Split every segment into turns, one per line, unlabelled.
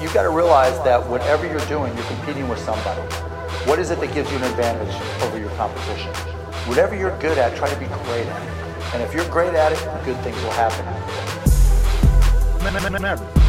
you got to realize that whatever you're doing, you're competing with somebody. What is it that gives you an advantage over your competition? Whatever you're good at, try to be great at it. And if you're great at it, good things will happen.
Maverick,
Maverick.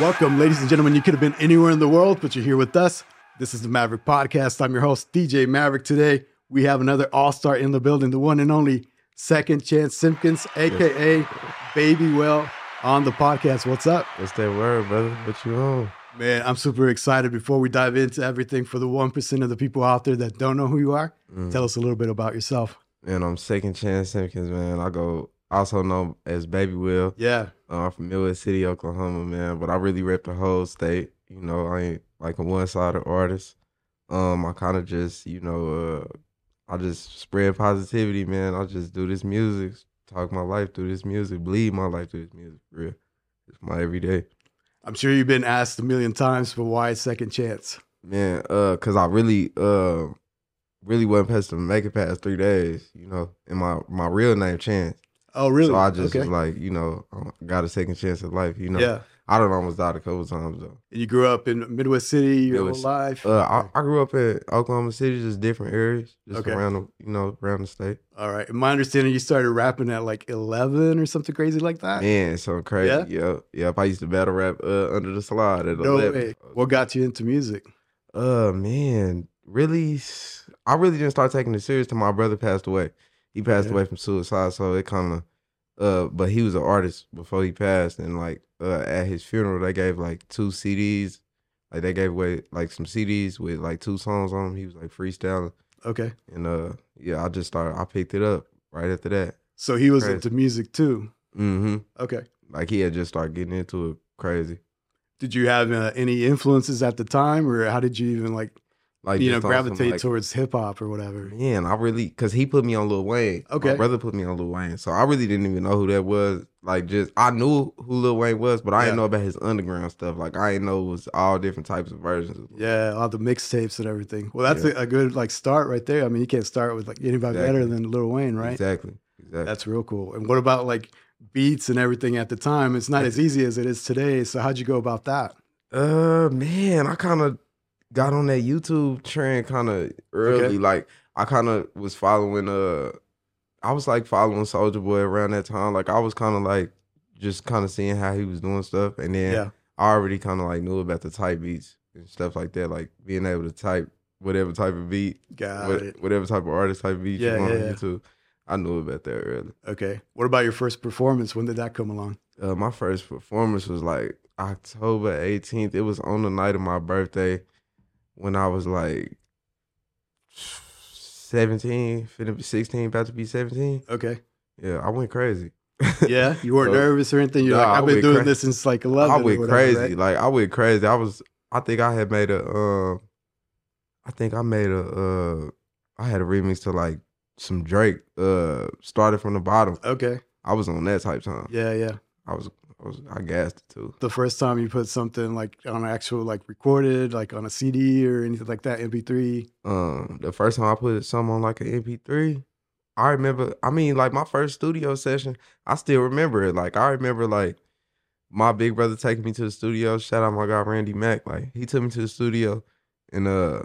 Welcome, ladies and gentlemen. You could have been anywhere in the world, but you're here with us. This is the Maverick Podcast. I'm your host, DJ Maverick. Today, we have another all star in the building, the one and only Second Chance Simpkins, aka Baby Whale, on the podcast. What's up?
What's that word, brother? What you on?
Man, I'm super excited. Before we dive into everything, for the 1% of the people out there that don't know who you are,
Mm.
tell us a little bit about yourself.
Man, I'm Second Chance Simpkins, man. I go also known as Baby Whale.
Yeah.
Uh, I'm from Midwest City, Oklahoma, man. But I really rep the whole state. You know, I ain't like a one sided artist. Um, I kind of just, you know, uh, I just spread positivity, man. I just do this music, talk my life through this music, bleed my life through this music, for real. It's my everyday.
I'm sure you've been asked a million times, but why Second Chance?
Man, uh, cause I really, uh, really wasn't supposed to make it past three days, you know. And my my real name Chance.
Oh, really?
So I just
okay.
was like, you know, got a second chance at life. You know,
yeah.
I done almost died a couple times though.
You grew up in Midwest City your
Midwest-
whole life.
Uh, I, I grew up in Oklahoma City, just different areas, just
Okay.
around the, you know, around the state.
All right. My understanding, you started rapping at like 11 or something crazy like that.
Man, so crazy.
Yeah?
Yep, yep. I used to battle rap uh, under the slide at
no
11.
way. What got you into music?
Uh, man, really, I really didn't start taking it serious till my brother passed away. He passed
Yeah.
away from suicide, so it kind of, uh, but he was an artist before he passed, and like, uh, at his funeral, they gave like two CDs, like they gave away like some CDs with like two songs on them. He was like freestyling,
Okay.
and uh, yeah, I just started, I picked it up right after that.
So he was
Crazy.
into music too.
Mm-hmm.
Okay.
Like he had just started getting into it crazy.
Did you have uh, any influences at the time, or how did you even like
Like
you know gravitate
like,
towards hip hop or whatever?
Man, I really because he put me on Lil Wayne.
Okay.
my brother put me on Lil Wayne, so I really didn't even know who that was. Like, just I knew who Lil Wayne was, but I
Yeah.
didn't know about his underground stuff. Like, I didn't know it was all different types of versions. Of
Yeah, all the mixtapes and everything. Well, that's a, a good like start right there. I mean, you can't start with like anybody better than Lil Wayne, right?
Exactly. Exactly.
That's real cool. And what about like beats and everything at the time? It's not as easy as it is today. So how'd you go about that?
uh, man, I kind of got on that YouTube trend kind of early.
Okay.
Like, I kind of was following. Uh, I was like following Soulja Boy around that time. Like, I was kind of like just kind of seeing how he was doing stuff, and then
Yeah.
I already kind of like knew about the type beats and stuff like that, like being able to type whatever type of beat,
Got
what,
it.
whatever type of artist type of beat
Yeah,
you want
yeah,
on
yeah.
YouTube. I knew about that early.
Okay. What about your first performance? When did that come along?
Uh, my first performance was like October 18th. It was on the night of my birthday when I was like 17, finna be 16, about to be 17.
Okay.
Yeah, I went crazy.
Yeah. You weren't
So-
nervous or anything? You're
Nah,
like, I've been doing
cra-
this since like 11.
I went
whatever,
crazy.
right?
Like I went crazy. I was. I think I had made a. Um, I think I made a. Uh, I had a remix to like some Drake. Uh, started from the bottom.
Okay.
I was on that type time.
Yeah. Yeah.
I was. I was. I gassed it too.
The first time you put something like on actual, like recorded, like on a CD or anything like that, MP3.
Um, the first time I put something on like an MP3, I remember. I mean, like my first studio session, I still remember it. Like I remember, like my big brother taking me to the studio. Shout out my guy Randy Mack. Like he took me to the studio, and uh,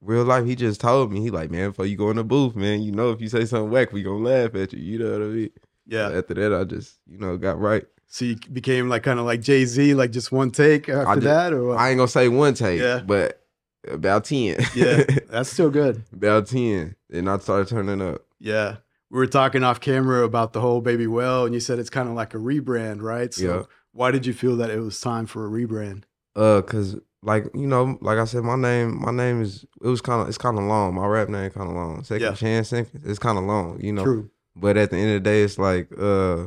real life, he just told me he like, man, before you go in the booth, man, you know if you say something whack, we gonna laugh at you. You know what I mean?
Yeah.
After that, I just you know got right.
So you became like kind of like Jay Z, like just one take after
did-
that, or what?
I ain't gonna say one take,
Yeah.
but about ten.
yeah, that's still good.
about ten, and I started turning up.
Yeah. We were talking off camera about the whole Baby Whale, and you said it's kind of like a rebrand, right? So
Yeah.
why did you feel that it was time for a rebrand?
Uh, cause like you know, like I said, my name, my name is it was kind of it's kind of long. My rap name kind of long. Second
Yeah.
chance, it's kind of long, you know.
True.
But at the end of the day, it's like, uh,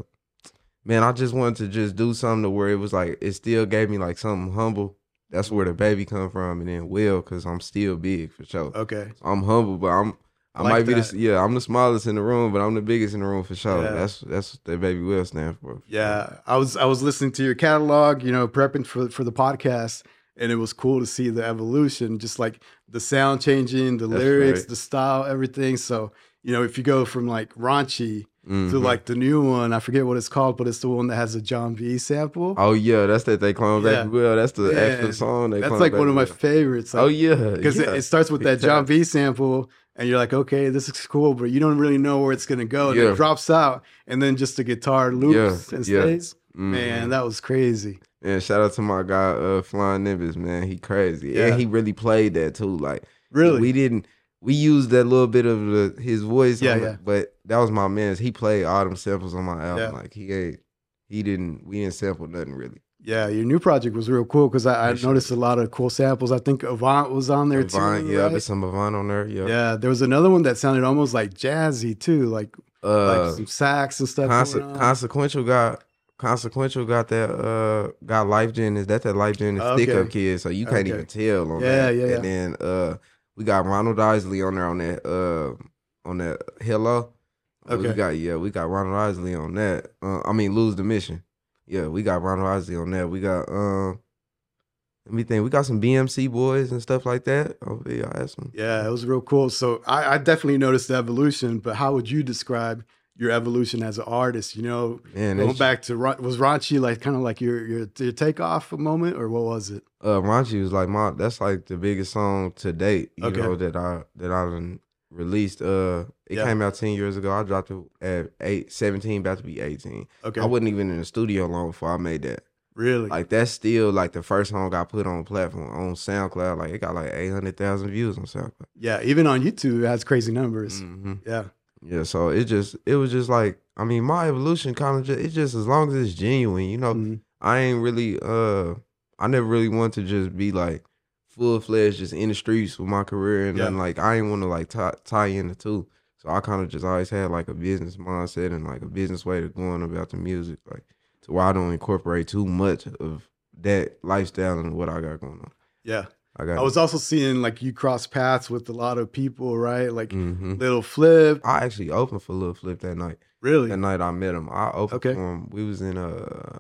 man, I just wanted to just do something to where it was like it still gave me like something humble. That's where the baby come from, and then Whale, cause I'm still big for sure.
Okay.
I'm humble, but I'm I
Like
might be
that.
the yeah, I'm the smallest in the room, but I'm the biggest in the room for sure.
Yeah.
That's that's what that baby whale stand for.
Yeah, I was I was listening to your catalog, you know, prepping for for the podcast, and it was cool to see the evolution, just like the sound changing, the
That's
lyrics,
right.
the style, everything. So you know, if you go from like raunchy to
Mhm.
like the new one, I forget what it's called, but it's the one that has a Jon B sample.
Oh yeah, that's that they clone
Yeah.
baby whale. That's the
Yeah.
actual song. They
That's like one of my favorites.
Oh yeah,
because
yeah.
it, it starts with that
Jon.
B sample, and you're like, okay, this is cool, but you don't really know where it's gonna go. And
Yeah.
it drops out, and then just the guitar loops and stays.
Mhm.
Man, that was crazy.
And shout out to my guy, uh, Flying Nimbus, man. He crazy.
Yeah.
And he really played that too. Like
Really,
we didn't we used that little bit of the, his voice.
Yeah,
it. But that was my man's. He played all them samples on my album.
Yeah.
Like he ain't he didn't we didn't sample nothing really.
Yeah, your new project was real cool because I, I noticed a lot of cool samples. I think Avant was on there
Avant,
too.
yeah,
right?
there's some Avant on there. Yeah.
Yeah, there was another one that sounded almost like jazzy too, like
Uh
like some sax and stuff.
Conse- consequential got consequential got that uh got life gen is that that life gen is stick
Okay.
up kid so you can't
Okay.
even tell on
Yeah,
that
yeah, yeah.
and then uh we got Ronald Isley on there on that uh on that hello. Uh, we got yeah we got Ronald Isley on that. Uh, I mean lose the mission. Yeah we got Ronald Isley on that. We got um let me think. We got some BMC boys and stuff like that. Oh yeah I had some.
Yeah, it was real cool. So I, I definitely noticed the evolution. But how would you describe your evolution as an artist? You know,
man
going back to was Raunchy like kind of like your your your takeoff moment, or what was it?
uh Raunchy was like my that's like the biggest song to date, you
Okay.
know, that I that I released. Uh it
Yeah.
came out 10 years ago. I dropped it at eight, 17, about to be 18.
Okay,
I wasn't even in the studio long before I made that.
really?
Like that's still like the first song I put on the platform on SoundCloud. Like it got like 800,000 views on SoundCloud.
yeah, even on YouTube, it has crazy numbers.
hmm
Yeah,
Yeah, so it just it was just like I mean my evolution kind of just it's just as long as it's genuine, you know.
Mhm.
I ain't really uh I never really want to just be like full fledged just in the streets with my career and
Yeah.
then like I ain't want to like tie, tie in the two. So I kind of just always had like a business mindset and like a business way to going about the music, like to where I don't incorporate too much of that lifestyle and what I got going on.
yeah.
I got
I was also seeing like you cross paths with a lot of people, right? Like
hmm
Lil Flip,
I actually opened for Lil Flip that night.
really?
That night I met him. I opened
Okay.
for him. We was in uh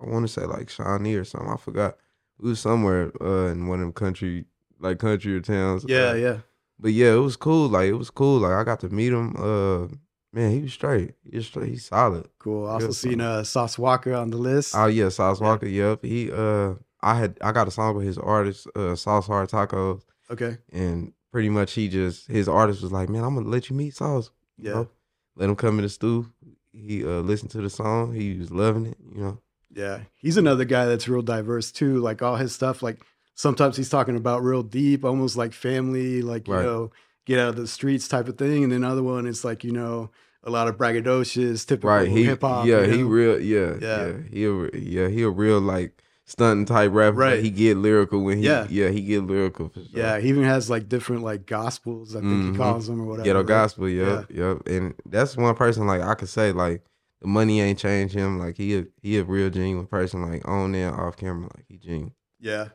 I want to say like Shawnee or something. I forgot. We was somewhere uh in one of them country like country or towns.
Yeah,
Uh,
yeah.
But yeah, it was cool. Like it was cool. Like I got to meet him. Uh man, he was straight. He was straight. He's solid.
Cool. Also
Real
seen
solid.
uh Sauce Walka on the list.
Oh yeah, Sauce Walka. Yep. He uh I had I got a song with his artist, uh Sauce Hard Tacos,
okay.
and pretty much he just his artist was like, Man, I'm gonna let you meet Sauce. you
Yeah.
know? Let him come in the stew. He uh listened to the song. He was loving it, you know.
Yeah. He's another guy that's real diverse too. Like all his stuff, like sometimes he's talking about real deep, almost like family, like, you
Right.
know, get out of the streets type of thing. And then other one it's like, you know, a lot of braggadocious, typical
Right.
Hip hop.
yeah,
you
he real yeah,
Yeah.
yeah. He a, yeah, he a real like stunting type rapper. but
Right.
he get lyrical when he
Yeah.
yeah, he get lyrical for sure.
Yeah, he even has like different like gospels, I think
Mhm.
he calls them or whatever.
Ghetto
right?
gospel, yep, yep. And that's one person like I could say like the money ain't changed him. Like he a he a real genuine person, like on and off camera, like he genuine.
Yeah.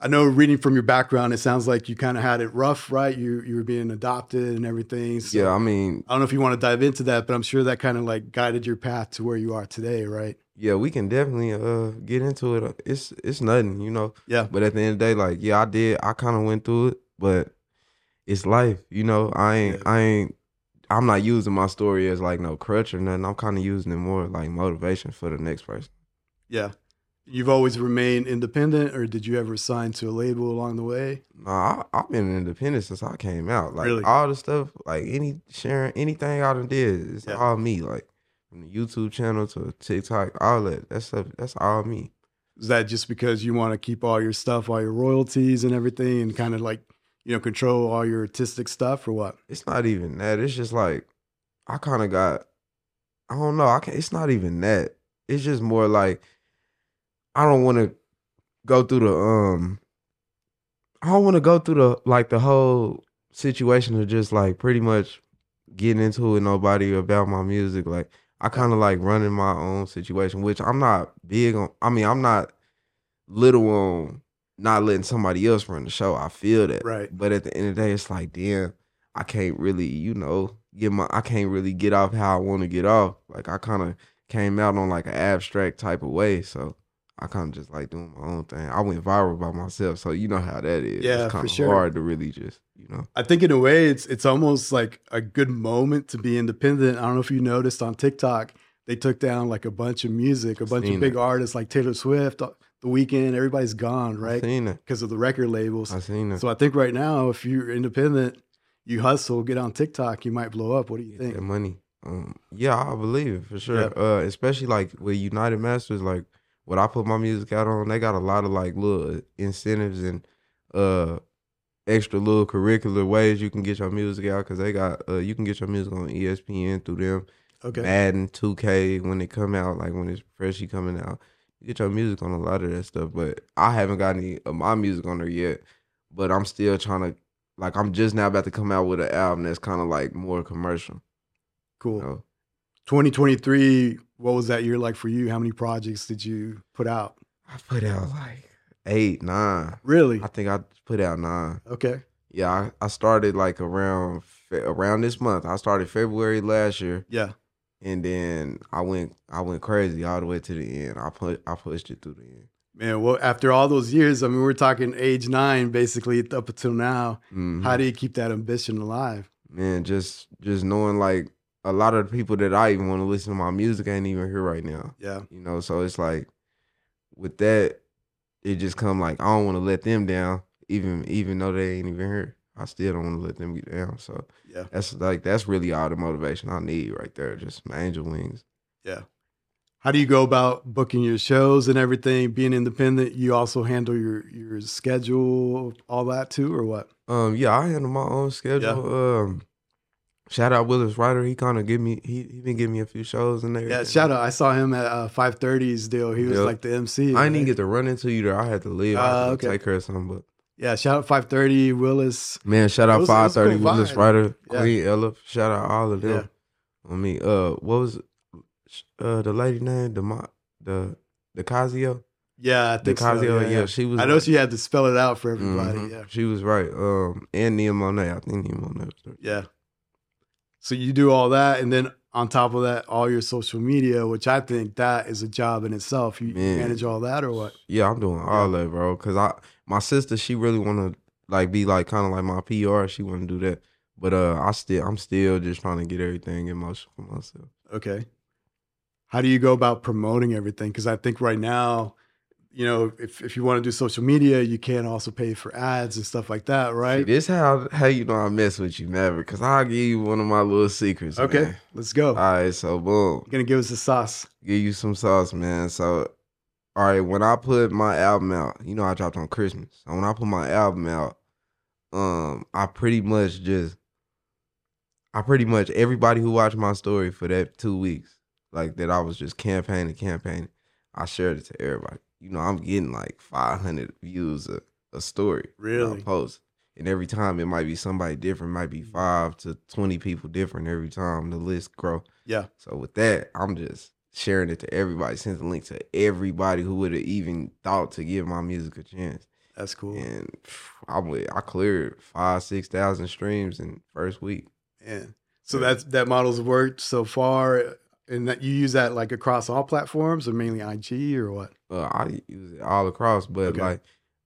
I know reading from your background, it sounds like you kind of had it rough, right? You you were being adopted and everything. So
yeah, I mean,
I don't know if you want to dive into that, but I'm sure that kind of like guided your path to where you are today, right?
yeah, we can definitely uh get into it. It's it's nothing, you know.
Yeah.
But at the end of the day, like, yeah, I did. I kind of went through it, but it's life, you know. I ain't,
Yeah.
I ain't, I'm not using my story as like no crutch or nothing. I'm kind of using it more like motivation for the next person.
Yeah. You've always remained independent, or did you ever sign to a label along the way?
Nah, I, I've been independent since I came out. Like
Really?
all the stuff, like any sharing anything I done did, it's
Yeah.
all me. Like from the YouTube channel to TikTok, all that. That stuff, that's all me.
Is that just because you want to keep all your stuff, all your royalties and everything, and kind of like, you know, control all your artistic stuff, or what?
It's not even that. It's just like I kind of got. I don't know. I can. It's not even that. It's just more like I don't want to go through the um. I don't want to go through the like the whole situation of just like pretty much getting into it with nobody about my music. Like I kind of like running my own situation, which I'm not big on. I mean, I'm not little on not letting somebody else run the show. I feel that,
Right.
But at the end of the day, it's like, damn, I can't really, you know, get my I can't really get off how I want to get off. Like I kind of came out on like an abstract type of way, so I kind of just like doing my own thing. I went viral by myself, so you know how that is.
Yeah,
it's
for
kind of
sure.
hard to really just, you know.
I think in a way it's it's almost like a good moment to be independent. I don't know if you noticed on TikTok, they took down like a bunch of music, a bunch of big
it.
artists like Taylor Swift, uh, The Weeknd, everybody's gone, right? Because of the record labels.
I seen it.
So I think right now, if you're independent, you hustle, get on TikTok, you might blow up. What do you
Get
think?
money. Um, yeah, I believe it for sure.
Yeah.
Uh, especially like with United Masters, like what I put my music out on, they got a lot of like little incentives and uh extra little curricular ways you can get your music out because they got uh you can get your music on ESPN through them.
Okay.
Madden 2K when they come out, like when it's freshly coming out. You get your music on a lot of that stuff, but I haven't got any of my music on there yet. But I'm still trying to, like, I'm just now about to come out with an album that's kind of like more commercial.
Cool.
You know?
2023, what was that year like for you? How many projects did you put out?
I put out like eight, nine.
Really?
I think I put out nine.
Okay.
Yeah, I, I started like around around this month. I started February last year,
Yeah.
and then I went I went crazy all the way to the end. I put I pushed it through the end.
Man, well, after all those years, I mean, we're talking age nine, basically up until now.
Mhm.
How do you keep that ambition alive?
man, just just knowing like a lot of the people that I even want to listen to my music ain't even here right now.
Yeah.
You know, so it's like with that, it just come like I don't want to let them down, even even though they ain't even here. I still don't want to let them get down. So
Yeah.
that's like that's really all the motivation I need right there. Just my angel wings.
Yeah. How do you go about booking your shows and everything? Being independent, you also handle your your schedule, all that too, or what?
Um, yeah, I handle my own schedule. Um, shout out Willis Ryder. He kind of give me he he been giving me a few shows and everything.
Yeah, shout out. I saw him at uh, 530's deal. He was
Yep.
like the MC.
I didn't even get to run into you there. I had to leave. I
Ah,
had to
okay.
take care of something, but.
Yeah, shout out 530, Willis.
Man, shout out five thirty
cool
Willis. Ryder,
Yeah.
Queen Ella. Shout out all of them. I mean, uh, what was uh the lady name? The the the Casio,
Yeah, I
the
think so.
Casio.
Yeah,
Yeah,
yeah.
she was.
I know
right.
she had to spell it out for everybody.
Mhm.
Yeah.
she was right. Um, and Nia Monet. I think Nia Monet was there.
Yeah. So you do all that, and then on top of that, all your social media, which I think that is a job in itself. You
Man.
manage all that, or what?
Yeah, I'm doing all that, bro. Cause I my sister, she really wanna like be like kind of like my PR. She wanna do that, but uh, I still I'm still just trying to get everything in motion for myself.
Okay. How do you go about promoting everything? Because I think right now, you know, if, if you want to do social media, you can also pay for ads and stuff like that,
See,
right?
this how how you know I mess with you, Maverick. Cause I'll give you one of my little secrets.
Okay,
man.
let's go.
All right, so boom.
You're gonna give us the sauce.
give you some sauce, man. So, all right, when I put my album out, you know, I dropped on Christmas. So when I put my album out, um, I pretty much just, I pretty much everybody who watched my story for that two weeks, like that, I was just campaigning, campaigning. I shared it to everybody. You know, I'm getting like 500 views a, a story.
Really?
post. And every time it might be somebody different, might be five to 20 people different every time the list grow.
Yeah.
So with that, I'm just sharing it to everybody, sending the link to everybody who would have even thought to give my music a chance.
That's cool.
And I would, I cleared five, six thousand streams in first week.
Yeah. So that's that model's worked so far, and that you use that like across all platforms, or mainly IG, or what?
Uh, I use it all across, but
Okay.
like,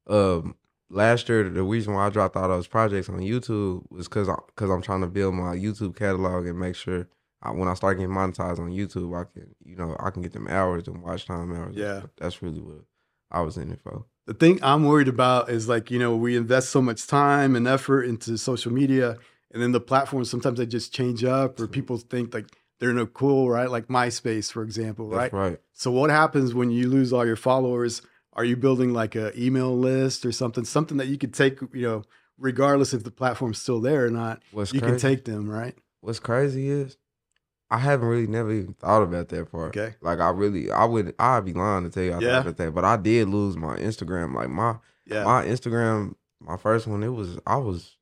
um, last year the reason why I dropped all those projects on YouTube was because I, cause I'm trying to build my YouTube catalog and make sure I, when I start getting monetized on YouTube, I can, you know, I can get them hours and watch time hours.
Yeah.
that's really what I was in it for.
The thing I'm worried about is like, you know, we invest so much time and effort into social media, and then the platforms sometimes they just change up, or people think like they're no cool, right? Like MySpace, for example, right?
That's right.
So what happens when you lose all your followers? Are you building like a email list or something, something that you could take, you know, regardless if the platform's still there or not,
What's
you
crazy?
can take them, right?
What's crazy is I haven't really never even thought about that part.
Okay.
Like I really, I would, I'd be lying to tell you I
Yeah.
thought about that, but I did lose my Instagram. Like my
Yeah.
my Instagram, my first one, it was I was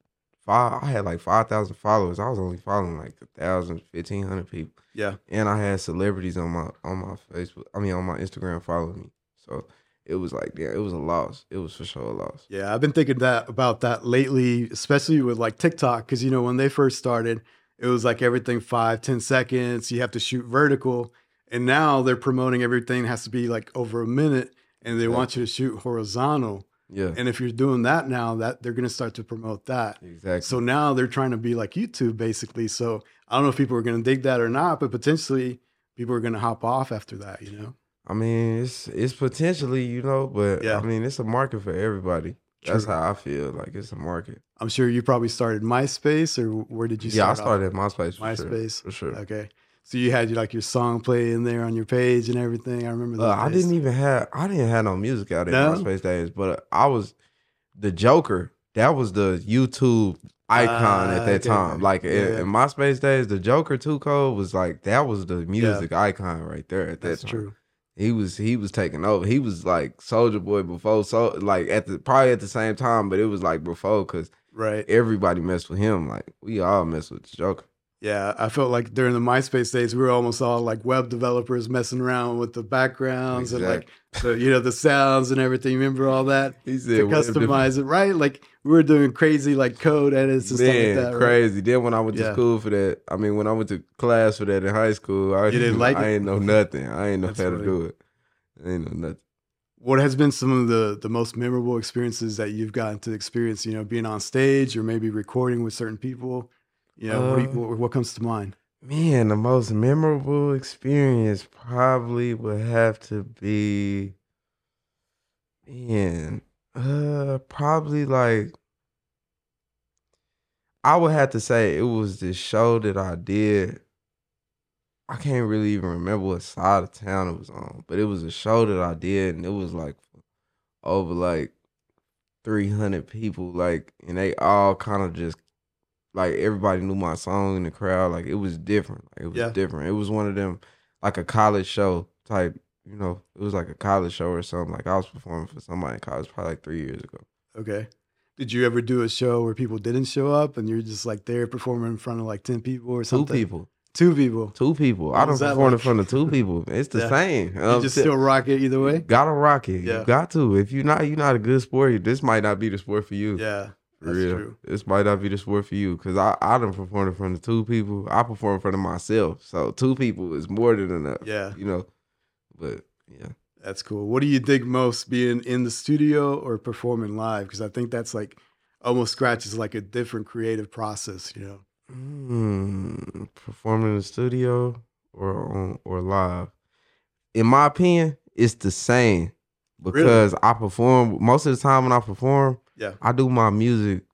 five. I had like five thousand followers. I was only following like a thousand, fifteen hundred people,
yeah.
and I had celebrities on my on my Facebook. I mean, on my Instagram following me. So it was like yeah, it was a loss. It was for sure a loss.
Yeah, I've been thinking that about that lately, especially with like TikTok, because you know when they first started, it was like everything five, ten seconds. You have to shoot vertical, and now they're promoting everything has to be like over a minute, and they
Yeah.
want you to shoot horizontal.
Yeah,
And if you're doing that now, that they're going to start to promote that.
exactly.
So now they're trying to be like YouTube, basically. So I don't know if people are going to dig that or not, but potentially people are going to hop off after that. You know?
I mean, it's it's potentially you know, but
Yeah.
I mean, it's a market for everybody. That's how I feel. Like it's a market.
I'm sure you probably started MySpace, or where did you? Start?
Yeah, I
start off?
started at MySpace. Sure,
MySpace.
for sure.
Okay. So you had like your song play in there on your page and everything. I remember that.
Uh, I didn't even have I didn't have no music out in
No?
MySpace days, but I was the Joker. That was the YouTube icon
Ah,
at that
okay.
time. Like in,
Yeah.
in MySpace days, the Joker Two Code was like that was the music icon right there at that
That's
time.
true.
He was he was taking over. He was like Soulja Boy before so like at the probably at the same time, but it was like before because
Right.
everybody messed with him. Like we all messed with the Joker.
Yeah. I felt like during the MySpace days, we were almost all like web developers messing around with the backgrounds and like the you know the sounds and everything. Remember all that to
said web dev-
customize it, right? Like we were doing crazy like code edits and
Man,
stuff like that. right?
crazy. Then when I went to
Yeah.
school for that, I mean, when I went to class for that in high school, I
You didn't like
I
it?
ain't know nothing. I ain't know
That's
how to do it. I ain't know nothing.
What has been some of the the most memorable experiences that you've gotten to experience? You know, being on stage or maybe recording with certain people. You know, what, you- what, what comes to mind?
Man, the most memorable experience probably would have to be, man, uh, probably like, I would have to say it was this show that I did. I can't really even remember what side of town it was on, but it was a show that I did, and it was like over like 300 people, like, and they all kind of just like everybody knew my song in the crowd. Like it was different. Like, it was
Yeah.
different. It was one of them like a college show type. You know, it was like a college show or something. Like I was performing for somebody in college probably like three years ago.
Okay. Did you ever do a show where people didn't show up and you're just like there performing in front of like 10 people or something?
Two people.
Two people.
Two people.
What
I don't perform in front of two people. It's the
Yeah.
same.
You
Um,
just still rock it either way?
gotta rock it.
Yeah.
You got to. If you're not, you're not a good sport. This might not be the sport for you.
Yeah. That's
real.
true.
This might not be the sport for you because I I done performed in front of two people. I perform in front of myself, so two people is more than enough.
Yeah.
you know. But yeah,
That's cool. What do you dig most being in the studio or performing live? Because I think that's like almost scratches like a different creative process, you know?
mm, performing in the studio or on or live. In my opinion, it's the same because I perform most of the time when I perform.
Yeah.
I do my music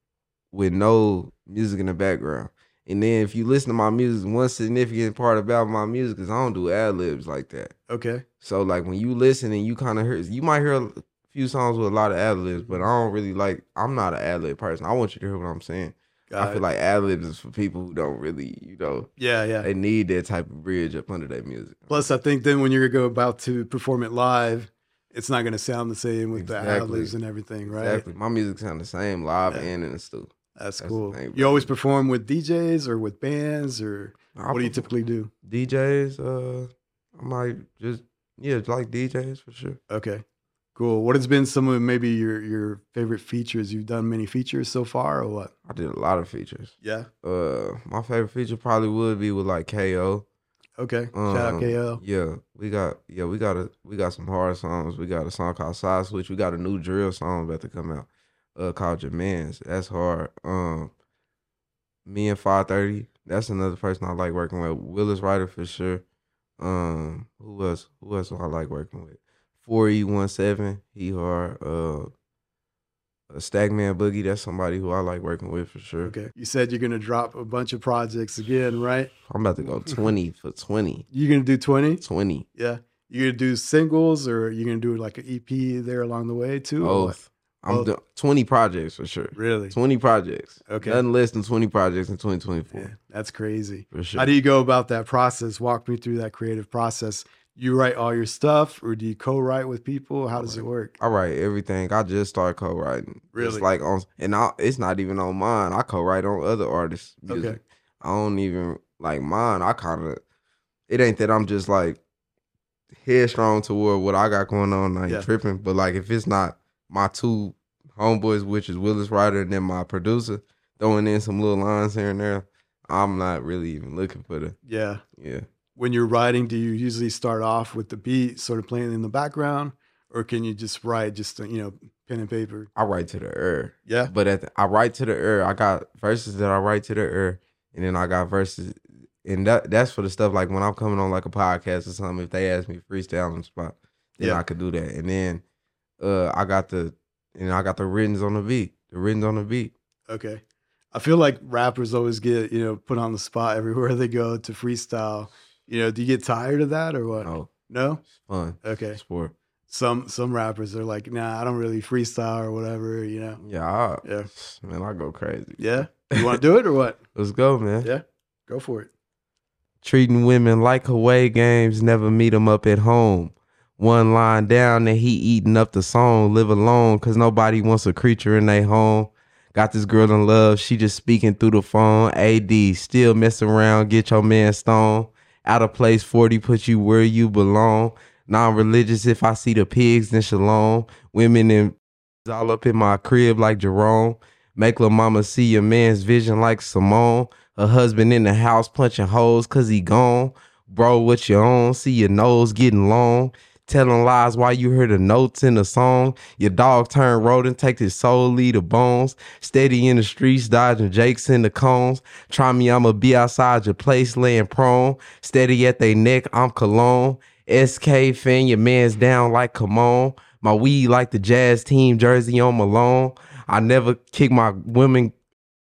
with no music in the background. And then if you listen to my music, one significant part about my music is I don't do ad libs like that.
Okay.
So like when you listen and you kind of hear, you might hear a few songs with a lot of ad libs, but I don't really like. I'm not an ad lib person. I want you to hear what I'm saying.
Got
I feel
it.
like ad libs is for people who don't really, you know,
yeah, yeah.
they need that type of bridge up under their music.
Plus, I think then when you're go about to perform it live, it's not going to sound the same with the ad-libs and everything, right?
Exactly. My music sound the same live
Yeah.
and in the studio.
That's,
That's
cool.
thing,
you always perform with DJs or with bands, or
I
what do you typically do?
DJs, uh, I might just yeah, like DJs for sure.
Okay, cool. What has been some of maybe your your favorite features? You've done many features so far, or what?
I did a lot of features.
Yeah.
Uh, my favorite feature probably would be with like KO.
Okay. Shout out
Um,
KO.
Yeah, we got yeah, we got a we got some hard songs. We got a song called Side Switch. We got a new drill song about to come out, uh, called Your Man's. That's hard. Um, me and Five Thirty. That's another person I like working with. Willis Ryder for sure. Um, who else? Who else do I like working with? Four E one seven. He hard. Uh, a Stagman Boogie. That's somebody who I like working with for sure.
Okay. You said you're gonna drop a bunch of projects again, right?
I'm about to go twenty for 20.
You're gonna do twenty.
20.
Yeah. You're gonna do singles, or you're gonna do like an EP there along the way too.
Both. I'm
Both.
do- 20 projects for sure.
Really?
20 projects.
Okay.
Nothing less than 20 projects in 2024.
Yeah, that's crazy.
For sure.
How do you go about that process? Walk me through that creative process. You write all your stuff, or do you co-write with people? How does it work?
I write everything. I just started co-writing.
Really?
It's like on, and I, it's not even on mine. I co-write on other artists' music.
Okay.
I don't even like mine. I kind of, it ain't that I'm just like headstrong toward what I got going on, I ain't
Yeah.
tripping. But like if it's not my two homeboys, which is Willis Ryder and then my producer, throwing in some little lines here and there, I'm not really even looking for the
Yeah.
yeah.
When you're writing, do you usually start off with the beat sort of playing in the background, or can you just write just you know pen and paper?
I write to the air.
Yeah.
But at the, I write to the air. I got verses that I write to the air, and then I got verses, and that that's for the stuff like when I'm coming on like a podcast or something. If they ask me freestyle on the spot, then
Yeah.
I could do that. And then uh I got the, and I got the writtens on the beat. The writtens on the beat.
Okay. I feel like rappers always get, you know, put on the spot everywhere they go to freestyle. You know, do you get tired of that or what?
Oh,
No?
it's fun.
Okay.
Sport.
Some some rappers are like, nah, I don't really freestyle or whatever, you know.
Yeah. I,
Yeah.
Man, I go crazy.
Yeah. You want to do it or what?
Let's go, man.
Yeah. Go for it.
treating women like away games, never meet them up at home. One line down and he eating up the song, live alone, cause nobody wants a creature in their home. Got this girl in love, she just speaking through the phone. AD, still messing around, get your man stone. Out of place 40, put you where you belong. Non-religious, if I see the pigs, then shalom. Women and all up in my crib like Jerome. Make lil' mama see your man's vision like Simone. A husband in the house punching holes cause he gone. Bro, what you on? See your nose getting long. Telling lies while you hear the notes in the song. Your dog turned rodent, take his soul, lead the bones. Steady in the streets, dodging jakes in the cones. Try me, I'ma be outside your place, laying prone. Steady at they neck, I'm cologne. SK fan, your man's down like come on. My weed like the jazz team jersey on Malone. I never kick my women.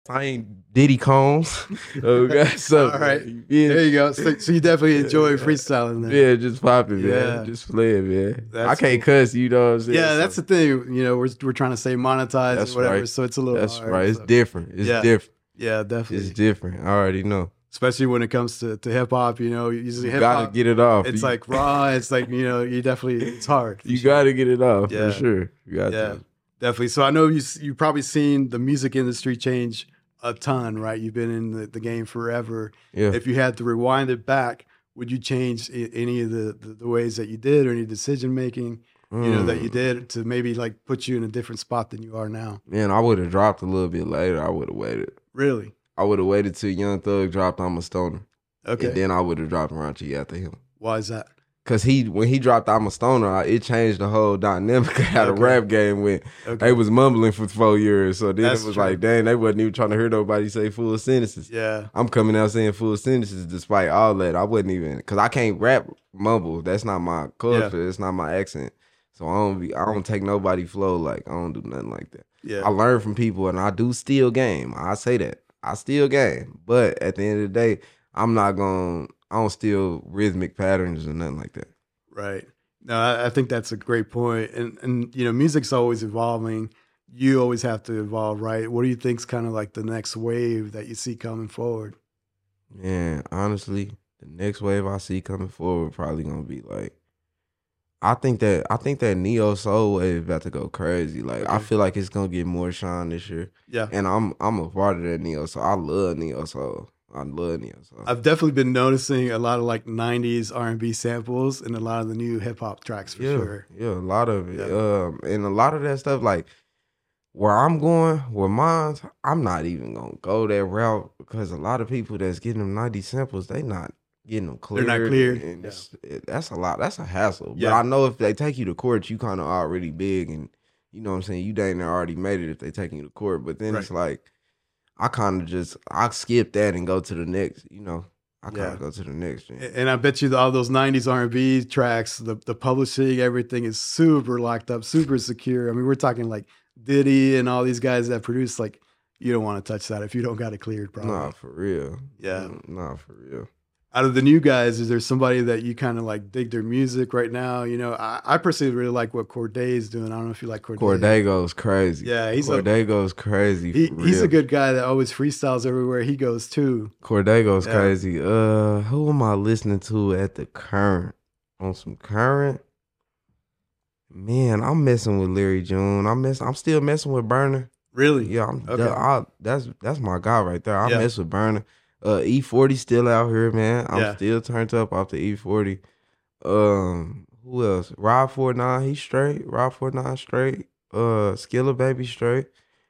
I ain't Diddy Combs. okay, so
All right.
yeah,
There you go. So, so you definitely enjoy freestyling then.
yeah, just popping, man.
Yeah.
Just playing, man.
That's
I can't cuss, you know what I'm saying?
Yeah,
So
that's the thing. You know, we're we're trying to say monetize
That's
or whatever,
right.
so it's a little.
that's
hard,
right. It's
so-
different. It's
Yeah.
different.
Yeah, definitely.
It's different. I already know.
Especially when it comes to, to hip hop, you know, usually
You
hip
gotta get it off.
It's
You-
like raw. It's like you know, you definitely. It's hard.
you
sure.
gotta get it off
Yeah.
for sure. You got
Yeah,
to.
definitely. So I know you you probably seen the music industry change a ton, right? You've been in the, the game forever.
Yeah.
If you had to rewind it back, would you change i- any of the, the, the ways that you did or any decision making, you know, that you
Mm.
did to maybe like put you in a different spot than you are now?
Man, I would have dropped a little bit later. I would have waited.
Really?
I would have waited till Young Thug dropped I'm a Stoner.
Okay.
And then I would have dropped Raunchy after him.
Why is that?
Cause he when he dropped I'm a Stoner, it changed the whole dynamic of how
Okay.
the rap game went.
Okay.
They was mumbling for four years. So then
That's
it was
true.
like, dang, they wasn't even trying to hear nobody say full sentences.
yeah.
I'm coming out saying full sentences despite all that. I wasn't even cause I can't rap mumble. That's not my culture. It's not my accent. So I don't be I don't take nobody flow like I don't do nothing like that.
Yeah.
I learn from people and I do steal game. I say that. I steal game. But at the end of the day, I'm not going to I don't steal rhythmic patterns or nothing like that.
Right. No, I, I think that's a great point. And and you know, music's always evolving. You always have to evolve, right? What do you think's kind of like the next wave that you see coming forward?
Man, honestly, the next wave I see coming forward probably gonna be like I think that I think that neo soul wave about to go crazy. Like I feel like it's gonna get more shine this year,
Yeah.
and I'm I'm a part of that neo soul. I love neo soul. I love neo soul.
I've definitely been noticing a lot of like '90s R&B samples in a lot of the new hip hop tracks for
yeah,
sure.
yeah, a lot of it.
Yeah.
Um, and a lot of that stuff, like where I'm going, where mine's, I'm not even gonna go that route because a lot of people that's getting them '90s samples, they not getting them
clear.
They're
not cleared,
and
yeah.
it- that's a lot. That's a hassle.
Yeah.
But I know if they take you to court, you kind of already big, and you know what I'm saying. You dang near already made it if they taking you to court. But then it's like, I kind of just I skip that and go to the next. You know, I kind of
Yeah.
go to the next.
And I bet you all those '90s R&B tracks, the the publishing, everything is super locked up, super secure. I mean, we're talking like Diddy and all these guys that produce. Like, you don't want to touch that if you don't got it cleared, probably.
Nah, for real.
Yeah.
Mm, Nah, for real.
Out of the new guys, is there somebody that you kind of like dig their music right now? You know, I, I personally really like what Cordae is doing. I don't know if you like Cordae.
Cordae goes crazy.
Yeah, he's a-
Cordae goes crazy.
He, he's a good guy that always freestyles everywhere he goes too.
Cordae goes
Yeah.
crazy. Uh, who am I listening to at the current? On some current, man, I'm messing with Larry June. I'm mess. I'm still messing with Berner.
Really?
Yeah, I'm.
Okay.
I, that's that's my guy right there. I
Yeah.
mess with Berner. Uh, E40 still out here, man. I'm
Yeah.
still turned up off the E40. Um, who else? Rob 49, he's straight. Rob 49 straight. Uh Skilla Baby straight.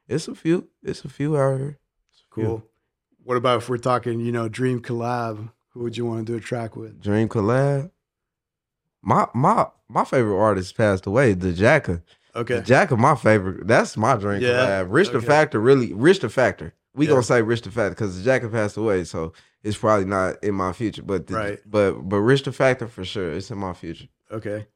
It's a few. It's a few out here.
Cool. What about if we're talking, you know, dream collab? Who would you want to do a track with?
Dream collab. My my my favorite artist passed away, the Jacka.
Okay.
The Jacka, my favorite. That's my dream
Yeah?
collab. Rich the Factor, really. Rich the Factor. We
Yeah.
gonna say Rich the Factor because the Jacka passed away, so it's probably not in my future. But the,
Right.
but but Rich the Factor for sure. It's in my future.
Okay.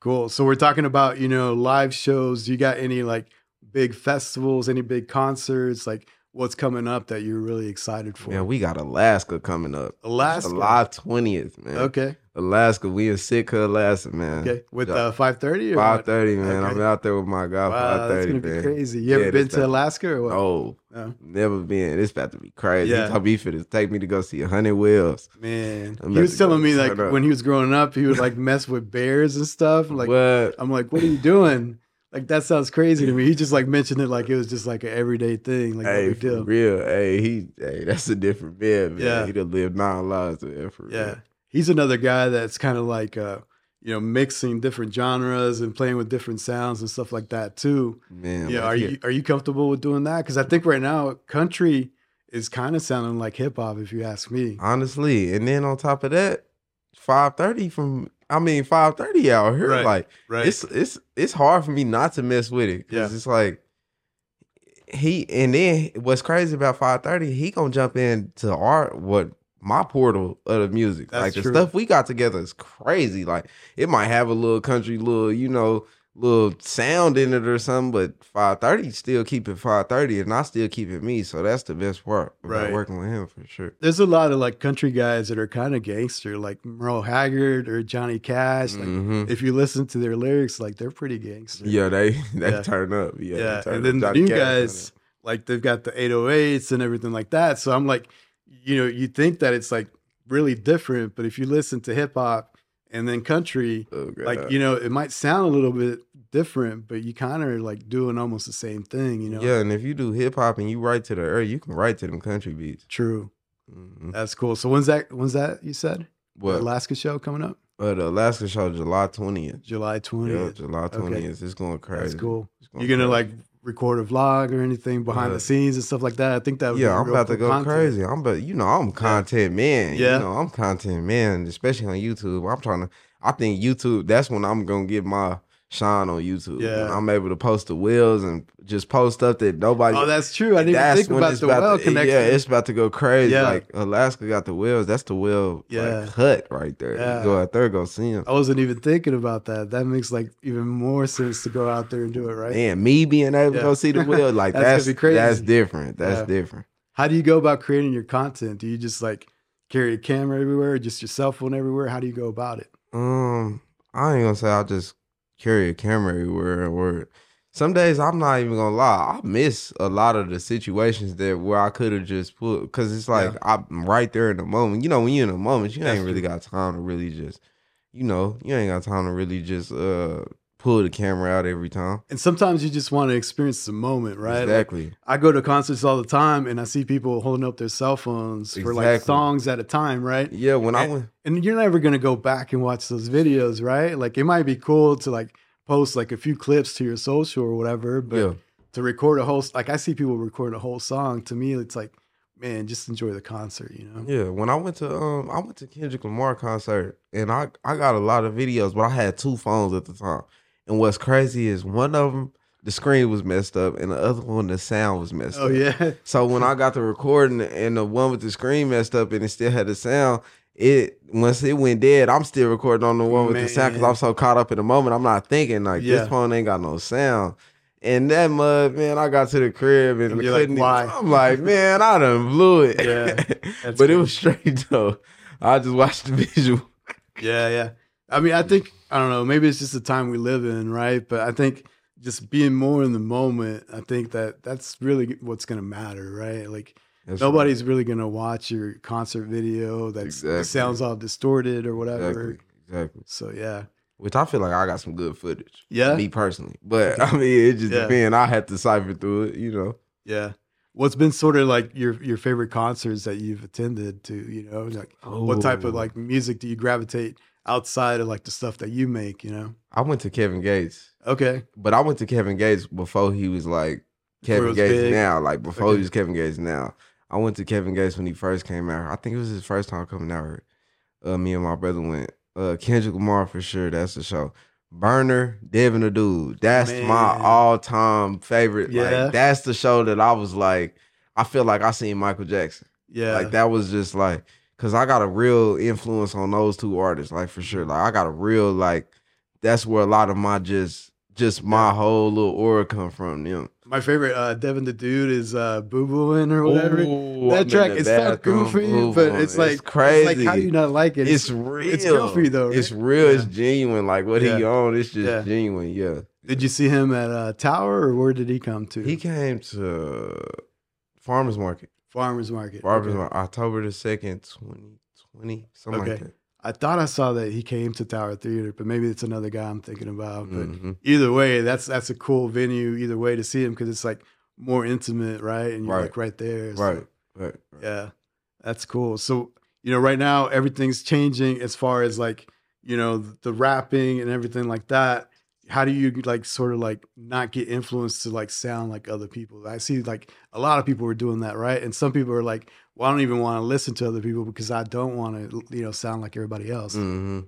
Cool. So we're talking about, you know, live shows. You got any like big festivals, any big concerts? Like what's coming up that you're really excited for?
Yeah, we got Alaska coming up.
Alaska.
July twentieth, man.
Okay.
Alaska, we in Sitka, Alaska, man.
Okay. With
Yeah.
uh, 530 or
Five thirty, man.
Okay.
I'm out there with my guy.
Wow,
Five
that's gonna be crazy. You ever been to Alaska or what?
Oh,
No.
never been. It's about to be crazy.
Yeah.
Yeah. He told me for to take me to go see a hundred whales.
Man,
I'm
he was telling me like
up.
when he was growing up, he would like mess with bears and stuff. I'm Like
what?
I'm like, what are you doing? Like that sounds crazy to me. He just like mentioned it like it was just like an everyday thing, like no
hey,
big
for
deal.
real. Hey, he. Hey, that's a different man, man.
Yeah.
He done lived nine lives there for
Yeah,
real.
He's another guy that's kind of like uh, you know mixing different genres and playing with different sounds and stuff like that too.
Man,
Yeah, are you are you comfortable with doing that? Because I think right now country is kind of sounding like hip hop, if you ask me.
honestly? And then on top of that, five thirty from. I mean, five thirty out here.
Right,
Like
Right?
it's it's it's hard for me not to mess with it because
Yeah.
it's like he and then what's crazy about 530 he gonna jump into art what my portal of the music
That's
like the
true.
stuff we got together is crazy like it might have a little country little you know little sound in it or something but 530 still keep it 530 and I still keep it me so that's the best part about
Right.
working with him for sure
There's a lot of like country guys that are kind of gangster, like Merle Haggard or Johnny Cash. Like
Mhm.
if you listen to their lyrics, like they're pretty gangster.
yeah they they
Yeah.
turn up yeah,
yeah. And then the new
Cash
guys, like they've got the 808s and everything like that. So I'm like, you know, you think that it's like really different, but if you listen to hip hop and then country.
Oh,
like you know, it might sound a little bit different, but you kind of are like doing almost the same thing. You know,
Yeah, and if you do hip hop and you write to the earth, you can write to them country beats.
true.
Mm-hmm.
That's cool. So when's that? When's that? You said the
What?
Alaska show coming up
Uh, the Alaska show, July twentieth.
July twentieth.
Yeah,
20th.
July twentieth. It's going crazy.
That's cool.
Going
You're gonna
crazy.
like record a vlog or anything behind
Yeah.
the scenes and stuff like that. I think that would be
Yeah, I'm about to go
content.
crazy. I'm but you know I'm content man.
Yeah.
You know I'm content man, especially on YouTube. I'm trying to. I think YouTube. That's when I'm gonna get my shine on YouTube.
Yeah.
When I'm able to post the wheels and just post stuff that nobody.
Oh, that's true. I didn't even think about the well
to,
connection.
Yeah, it's about to go crazy.
Yeah.
Like Alaska got the wheels. That's the wheel
Yeah.
like, cut right there.
Yeah.
You go out there, go see him.
I wasn't even thinking about that. That makes like even more sense to go out there and do it, right?
And me being able
Yeah.
to go see the wheel, like
That's
that's
crazy.
that's different. That's different.
How do you go about creating your content? Do you just like carry a camera everywhere, or just your cell phone everywhere? How do you go about it?
Um, I ain't gonna say I just carry a camera everywhere. Or some days I'm not even gonna lie. I miss a lot of the situations that where I could have just put because it's like I'm right there in the moment. You know, when you're in the moment, you
That's
ain't really
true.
got time to really just, you know, you ain't got time to really just uh pull the camera out every time.
And sometimes you just want to experience the moment, right? Like,
Exactly.
I go to concerts all the time, and I see people holding up their cell phones for like songs at a time, right?
yeah. When I
And-
went.
and you're never gonna go back and watch those videos, right? Like it might be cool to like post like a few clips to your social or whatever, but
Yeah.
to record a whole like I see people record a whole song. To me, it's like, man, just enjoy the concert, you know?
Yeah, when I went to um I went to Kendrick Lamar concert and I I got a lot of videos, but I had two phones at the time. And what's crazy is one of them the screen was messed up and the other one the sound was messed
Oh
up.
yeah,
So when I got the recording and the one with the screen messed up and it still had the sound, it once it went dead, I'm still recording on the one with the sound because I'm so caught up in the moment. I'm not thinking like
Yeah.
this phone ain't got no sound. And that mud, man, I got to the crib and,
And
couldn't even-
why?
I'm like, man, I done blew it.
Yeah,
but it was straight though. I just watched the visual.
yeah, yeah. I mean, I think I don't know. Maybe it's just the time we live in, right? But I think just being more in the moment. I think that that's really what's gonna matter, right? Like
That's
nobody's really gonna watch your concert video that
Exactly.
sounds all distorted or whatever.
exactly exactly.
So yeah,
Which I feel like I got some good footage.
Yeah?
me personally. But I mean, it just
Yeah.
depends. I had to cipher through it, you know.
yeah. What's been sort of like your your favorite concerts that you've attended to? You know, like what oh. type of like music do you gravitate? Outside of like the stuff that you make, you know?
I went to Kevin Gates,
Okay.
but I went to Kevin Gates before he was like Kevin
was
Gates
big?
now. Like before
Okay.
he was Kevin Gates now. I went to Kevin Gates when he first came out. I think it was his first time coming out here. Uh, me and my brother went. Uh, Kendrick Lamar for sure. That's the show. Berner, Devin the Dude. That's my all time favorite.
Yeah.
Like that's the show that I was like, I feel like I seen Michael Jackson.
Yeah.
Like that was just like, cause I got a real influence on those two artists, like for sure. Like I got a real like, that's where a lot of my just, just my whole little aura come from them.
My favorite uh Devin the Dude is uh Boo Booing or whatever.
Ooh, I'm
that track
the
is so goofy,
boo
but it's like
it's crazy.
It's like how do you not like it?
It's real.
it's goofy though, right?
It's real. It's genuine. Like what he
Yeah.
on, it's just
Yeah.
genuine. Yeah.
Did you see him at uh Tower or where did he come to?
He came to Farmers Market.
Farmers Market.
Farmers
Okay.
Market, October the second, twenty twenty, something
Okay.
like that.
I thought I saw that he came to Tower Theater, but maybe it's another guy I'm thinking about. But
Mhm.
either way, that's that's a cool venue. Either way to see him because it's like more intimate, right? And you're
Right.
like right there. so-
Right. Right. right.
Yeah, that's cool. So you know, right now everything's changing as far as like you know the, the rapping and everything like that. How do you like sort of like not get influenced to like sound like other people? I see like a lot of people are doing that, right? And some people are like, "Well, I don't even want to listen to other people because I don't want to, you know, sound like everybody else."
hmm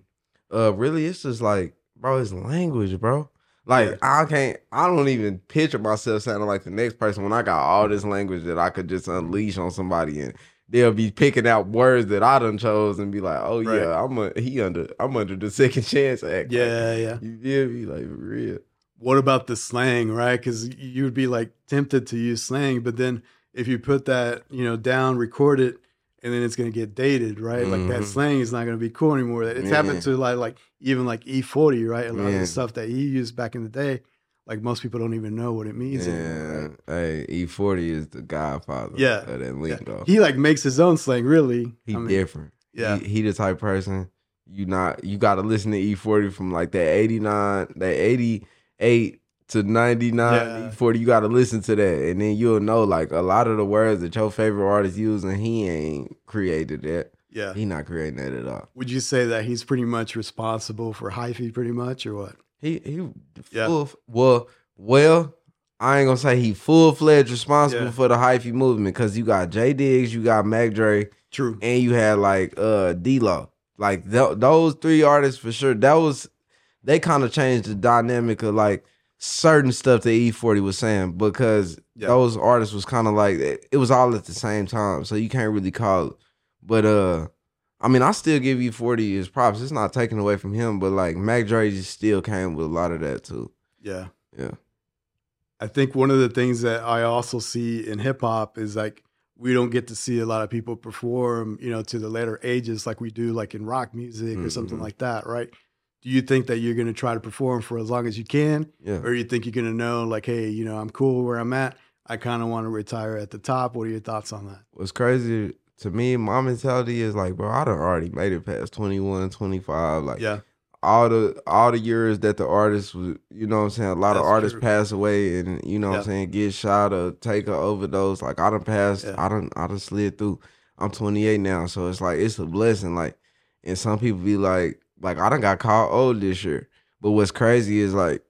Uh, really, it's just like, bro, it's language, bro. Like
Yeah.
I can't, I don't even picture myself sounding like the next person when I got all this language that I could just unleash on somebody and they'll be picking out words that I done chose and be like, oh
Right.
yeah, I'm a, he under, I'm under the second chance act. Like,
Yeah, yeah.
you feel me? Like real.
What about the slang, right? Because you would be like tempted to use slang, but then if you put that, you know, down, record it, and then it's gonna get dated, right? Like that
Mhm.
slang is not gonna be cool anymore. It's
Yeah.
happened to like like even like E40, right? A lot of the stuff that he used back in the day, like most people don't even know what it means anymore.
Yeah.
Right?
Hey, E40 is the godfather
Yeah.
of that
Yeah.
lingo.
He like makes his own slang, really.
He
I mean,
different.
Yeah.
He, he the type person you not you gotta listen to E40 from like that 89, that 88 to 99
Yeah.
E40. You gotta listen to that. And then you'll know like a lot of the words that your favorite artist using. he ain't created that.
yeah.
He not creating that at all.
Would you say that he's pretty much responsible for hyphy, pretty much, or what?
He he
Yeah.
full well well I ain't gonna say he full fledged responsible
Yeah.
for the hyphy movement because you got J Diggs, you got Mac Dre,
True.
and you had like uh D-Lo. Like th- those three artists for sure. That was they kind of changed the dynamic of like certain stuff that E40 was saying because
Yeah.
those artists was kind of like it, it was all at the same time. So you can't really call it. But uh I mean, I still give E40 his props. It's not taken away from him, but like Mac Dre just still came with a lot of that too.
Yeah.
Yeah.
I think one of the things that I also see in hip hop is like we don't get to see a lot of people perform, you know, to the later ages like we do like in rock music or something
Mhm.
like that, right? Do you think that you're going to try to perform for as long as you can
Yeah.
or you think you're going to know like hey, you know, I'm cool where I'm at. I kind of want to retire at the top. What are your thoughts on that?
What's crazy to me, my mentality is like, bro, I done already made it past 21, 25. Like
Yeah.
all the all the years that the artists was, you know what I'm saying, a lot of artists
true.
pass away and you know what I'm saying, get shot or take a overdose. Like I done passed,
Yeah.
I done I done slid through. I'm 28 now, so it's like it's a blessing. Like, and some people be like, like I done got called old this year. But what's crazy is like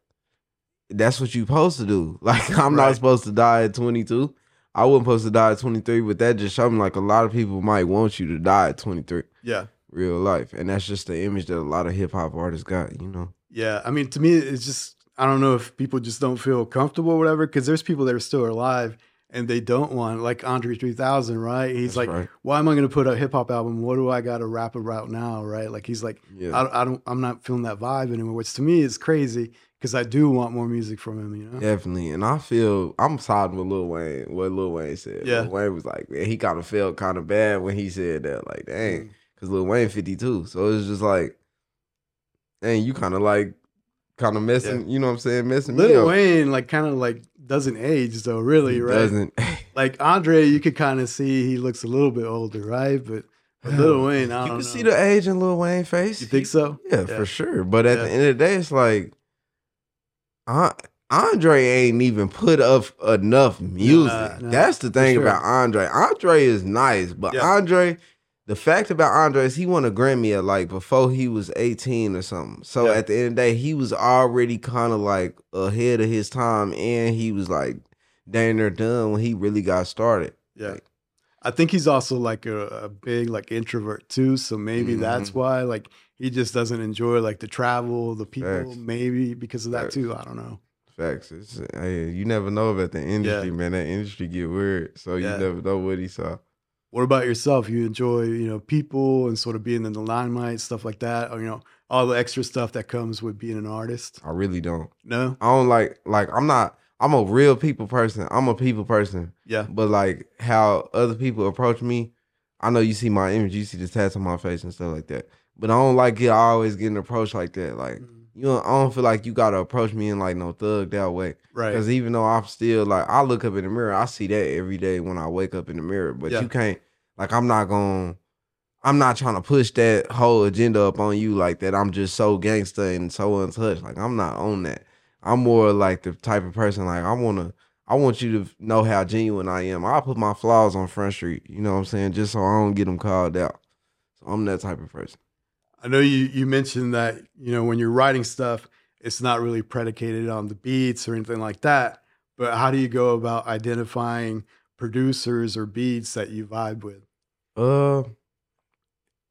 that's what you supposed to do. Like I'm
Right.
not supposed to die at 22. I wasn't supposed to die at 23, but that just showed me like a lot of people might want you to die at 23
Yeah.
real life. And that's just the image that a lot of hip hop artists got, you know.
Yeah, I mean, to me, it's just I don't know if people just don't feel comfortable or whatever. Because there's people that are still alive and they don't want, like Andre 3000, right? He's
That's
like,
right.
why am I going to put a hip hop album? What do I got to rap about now, right? Like he's like,
Yeah.
I, I don't, I'm not feeling that vibe anymore. Which to me is crazy because I do want more music from him. You know?
Definitely. And I feel I'm siding with Lil Wayne, what Lil Wayne said.
Yeah.
Lil Wayne was like, man, he kind of felt kind of bad when he said that. Like, dang. Mm. Because Lil Wayne 52. So it's just like, dang, you kind of like, kind of messing, you know what I'm saying? Messing me
Lil
up.
Wayne like kind of like doesn't age though, really,
He
right?
Doesn't.
Like Andre, you could kind of see he looks a little bit older, right? But, but Lil Wayne, I
you can
know.
see the age in Lil Wayne face.
You think so?
Yeah, for sure. But at
Yeah.
the end of the day, it's like, uh, Andre ain't even put up enough music.
Nah, nah,
That's the thing
sure.
about Andre. Andre is nice, but
Yeah.
Andre the fact about Andre is he won a Grammy at like before he was 18 or something. So
Yeah.
at the end of the day, he was already kind of like ahead of his time and he was like dang near done when he really got started.
Yeah.
Like,
I think he's also like a, a big like introvert too, so maybe that's
Mhm.
why like he just doesn't enjoy like the travel, the people,
Facts.
maybe because of that
Facts.
too. I don't know.
Facts. It's, hey, you never know about the industry, man. That industry get weird. So
Yeah.
you never know what he saw.
What about yourself? You enjoy, you know, people and sort of being in the limelight, stuff like that, or you know, all the extra stuff that comes with being an artist.
I really don't.
No,
I don't like like I'm not I'm a real people person. I'm a people person.
yeah,
But like how other people approach me, I know you see my image, you see the tats on my face and stuff like that. But I don't like it always getting approached like that. Like mm-hmm. you know, I don't feel like you gotta approach me in like no thug that way.
right,
Because even though I'm still like I look up in the mirror, I see that every day when I wake up in the mirror. But
Yeah.
you can't like I'm not going to, I'm not trying to push that whole agenda up on you like that. I'm just so gangster and so untouched. Like I'm not on that. I'm more like the type of person like I wanna I want you to know how genuine I am. I'll put my flaws on front street, you know what I'm saying, just so I don't get them called out. So I'm that type of person.
I know you you mentioned that you know when you're writing stuff, it's not really predicated on the beats or anything like that. But how do you go about identifying producers or beats that you vibe with?
Uh,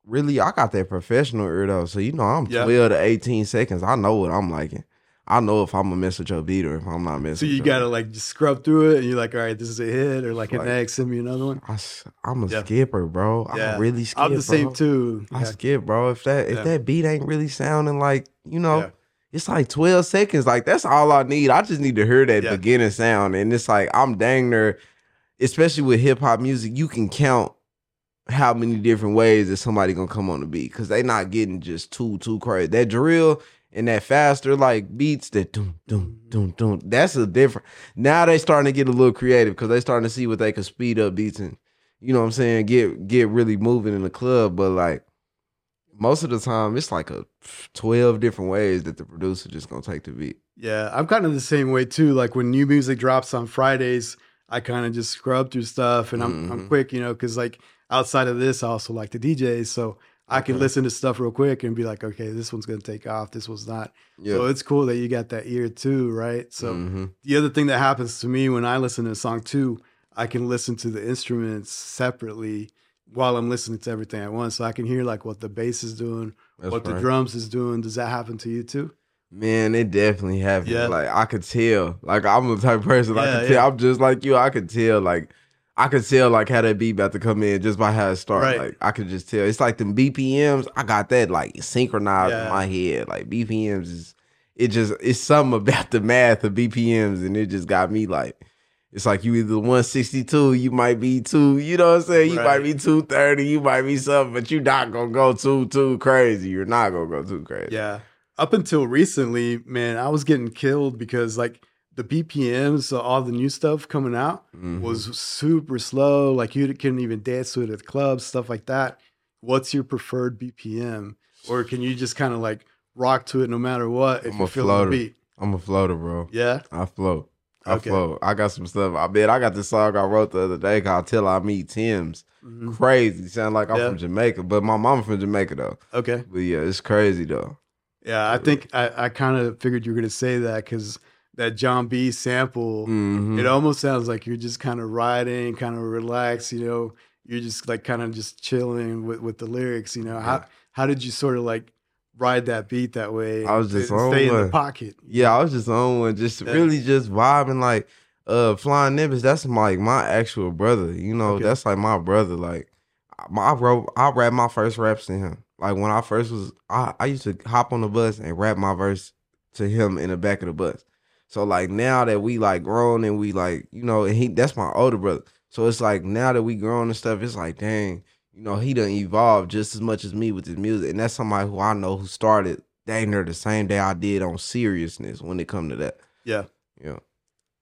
really, I got that professional ear though, so you know I'm
Yeah.
12 to 18 seconds. I know what I'm liking. I know if I'm gonna mess with your beat or if I'm not messing.
So you gotta
beat.
like just scrub through it, and you're like, all right, this is a hit, or like,
Like-
an next, send me another one.
I, am a
Yeah.
skipper, bro.
Yeah.
I'm really skip.
I'm the same
bro.
too.
I skip, bro. If that if
Yeah.
that beat ain't really sounding like you know,
Yeah.
it's like 12 seconds. Like that's all I need. I just need to hear that
Yeah.
beginning sound, and it's like I'm dang near. Especially with hip hop music, you can count how many different ways that somebody gonna come on the beat because they not getting just too too crazy. That drill and that faster like beats that doom doom doom doom. That's a different. Now they starting to get a little creative because they starting to see what they can speed up beats and you know what I'm saying get get really moving in the club. But like most of the time, it's like a twelve different ways that the producer just gonna take the beat.
Yeah, I'm kind of the same way too. Like when new music drops on Fridays, I kind of just scrub through stuff, and I'm I'm
Mhm.
quick, you know, because like outside of this, I also like to DJ, so I can
Okay.
listen to stuff real quick and be like, okay, this one's gonna take off, this one's not.
Yeah.
So it's cool that you got that ear too, right? So
Mhm.
the other thing that happens to me when I listen to a song too, I can listen to the instruments separately while I'm listening to everything at once, so I can hear like what the bass is doing,
That's
what the drums is doing. Does that happen to you too?
Man, it definitely happened.
Yeah.
Like I could tell. Like I'm the type of person I
Yeah,
tell.
yeah.
I'm just like you. I could tell. Like I could tell like how that beat about to come in just by how it started.
Right.
Like I could just tell. It's like the BPMs. I got that like synchronized
Yeah.
in my head. Like BPMs is it just it's something about the math of BPMs and it just got me like it's like you either 162, you might be two, you know what I'm saying? You might be 230, you might be something, but you're not gonna go too too crazy. You're not gonna go too crazy.
Yeah. Up until recently, man, I was getting killed because like the BPMs, so all the new stuff coming out
Mhm.
was super slow. Like you couldn't even dance to it at the clubs, stuff like that. What's your preferred BPM? Or can you just kind of like rock to it no matter what if
I'm
you
a
feel
floater.
the beat?
I'm a floater, bro.
Yeah.
I float. I
Okay.
float. I got some stuff. I bet I got this song I wrote the other day called Till I Meet Tim's.
Mhm.
Crazy. Sound like I'm
Yeah.
from Jamaica, but my mama from Jamaica though.
Okay.
But yeah, it's crazy though.
Yeah. I think I, I kind of figured you were going to say that because that John B sample.
Mhm.
It almost sounds like you're just kind of riding, kind of relaxed, you know. You're just like kind of just chilling with, with the lyrics, you know. How
Yeah.
how did you sort of like ride that beat that way?
I was just on
stay in the pocket.
Yeah, I was just on one, just
Yeah.
really just vibing like uh Flying Nimbus, that's like my actual brother. You know,
Okay.
that's like my brother. Like my, I wrote I rap my first raps to him. Like when I first was I, I used to hop on the bus and rap my verse to him in the back of the bus. So like now that we like grown and we like, you know, and he that's my older brother. So it's like now that we grown and stuff, it's like, dang, you know, he done evolved just as much as me with his music. And that's somebody who I know who started dang near the same day I did on seriousness when it come to that.
Yeah.
Yeah.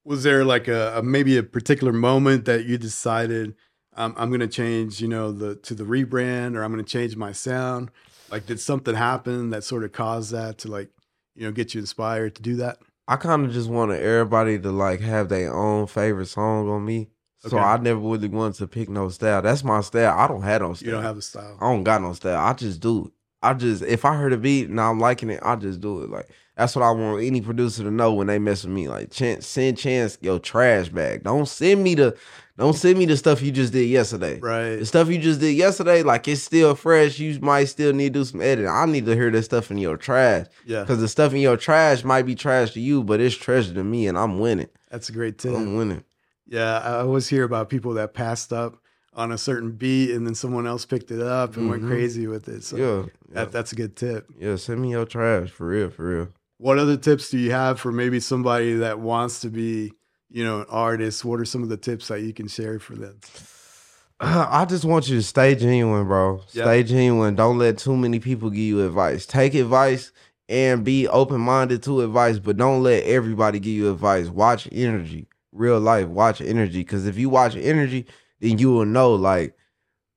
Was there like a, a maybe a particular moment that you decided um, I'm going to change, you know, the to the rebrand or I'm going to change my sound? Like, did something happen that sort of caused that to like, you know, get you inspired to do that?
I kind of just wanted everybody to like have their own favorite song on me. So
Okay.
I never really wanted to pick no style. That's my style. I don't have no style.
You don't have a style.
I don't got no style. I just do it. I just if I heard a beat and I'm liking it, I just do it. Like that's what I want any producer to know when they mess with me. Like chance, send chance your trash bag. Don't send me the don't send me the stuff you just did yesterday.
Right.
The stuff you just did yesterday, like it's still fresh. You might still need to do some editing. I need to hear that stuff in your trash.
Yeah.
Cause the stuff in your trash might be trash to you, but it's treasure to me and I'm winning.
That's a great tip.
I'm winning.
Yeah, I always hear about people that passed up on a certain beat and then someone else picked it up and went
Mhm.
crazy with it. So
yeah. Yeah.
that's a good tip.
yeah, send me your trash for real, for real.
What other tips do you have for maybe somebody that wants to be, you know, an artist? What are some of the tips that you can share for them?
I just want you to stay genuine, bro.
Yeah.
Stay genuine. Don't let too many people give you advice. Take advice and be open minded to advice, but don't let everybody give you advice. Watch energy, real life. Watch energy, because if you watch energy, then you will know like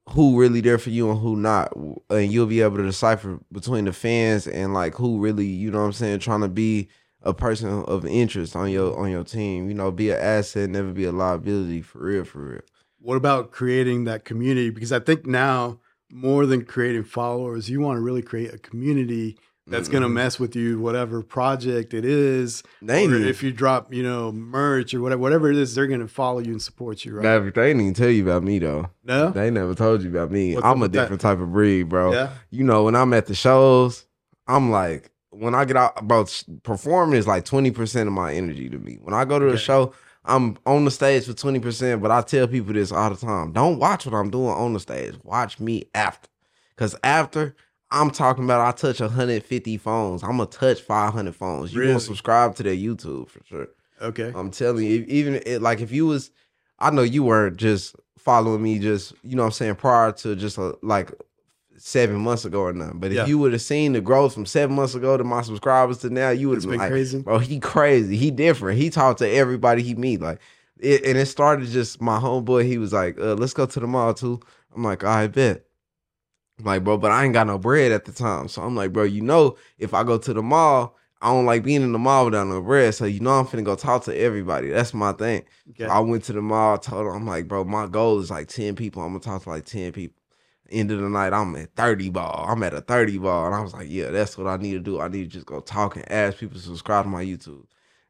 who really there for you and who not, and you'll be able to decipher between the fans and like who really, you know what I'm saying, trying to be a person of interest on your on your team. You know, be an asset, never be a liability. For real, for real.
What about creating that community? Because I think now more than creating followers, you want to really create a community that's going to
Mhm.
mess with you, whatever project it is.
They ain't
Or
even-
if you drop, you know, merch or whatever, whatever it is, they're going to follow you and support you, right?
They didn't even tell you about me though.
no?
They never told you about me.
What's
I'm a
with that?
different type of breed, bro.
Yeah.
You know, when I'm at the shows, I'm like, when I get out about performing is like 20% of my energy to me. When I go to
Okay.
a show, I'm on the stage for 20%, but I tell people this all the time. Don't watch what I'm doing on the stage. Watch me after. Cause after I'm talking about I touch 150 phones. I'm gonna touch 500 phones. You
Really?
gonna subscribe to their YouTube for sure.
Okay.
I'm telling you, even it, like if you was, I know you weren't just following me, just you know what I'm saying prior to just a, like seven months ago or nothing. But if
Yeah.
you would have seen the growth from seven months ago to my subscribers to now, you would have
been
been like,
crazy.
bro, he crazy, he different. He talked to everybody he meet, like, it, and it started just my homeboy. He was like, uh, "Let's go to the mall too." I'm like, "I bet." I'm like, bro, but I ain't got no bread at the time. So I'm like, bro, you know, if I go to the mall, I don't like being in the mall without no bread. So you know I'm finna go talk to everybody. That's my thing.
Okay.
I went to the mall, told him, I'm like, bro, my goal is like 10 people. I'm gonna talk to like 10 people. End of the night, I'm at 30 ball. I'm at a 30 ball. And I was like, yeah, that's what I need to do. I need to just go talk and ask people to subscribe to my YouTube.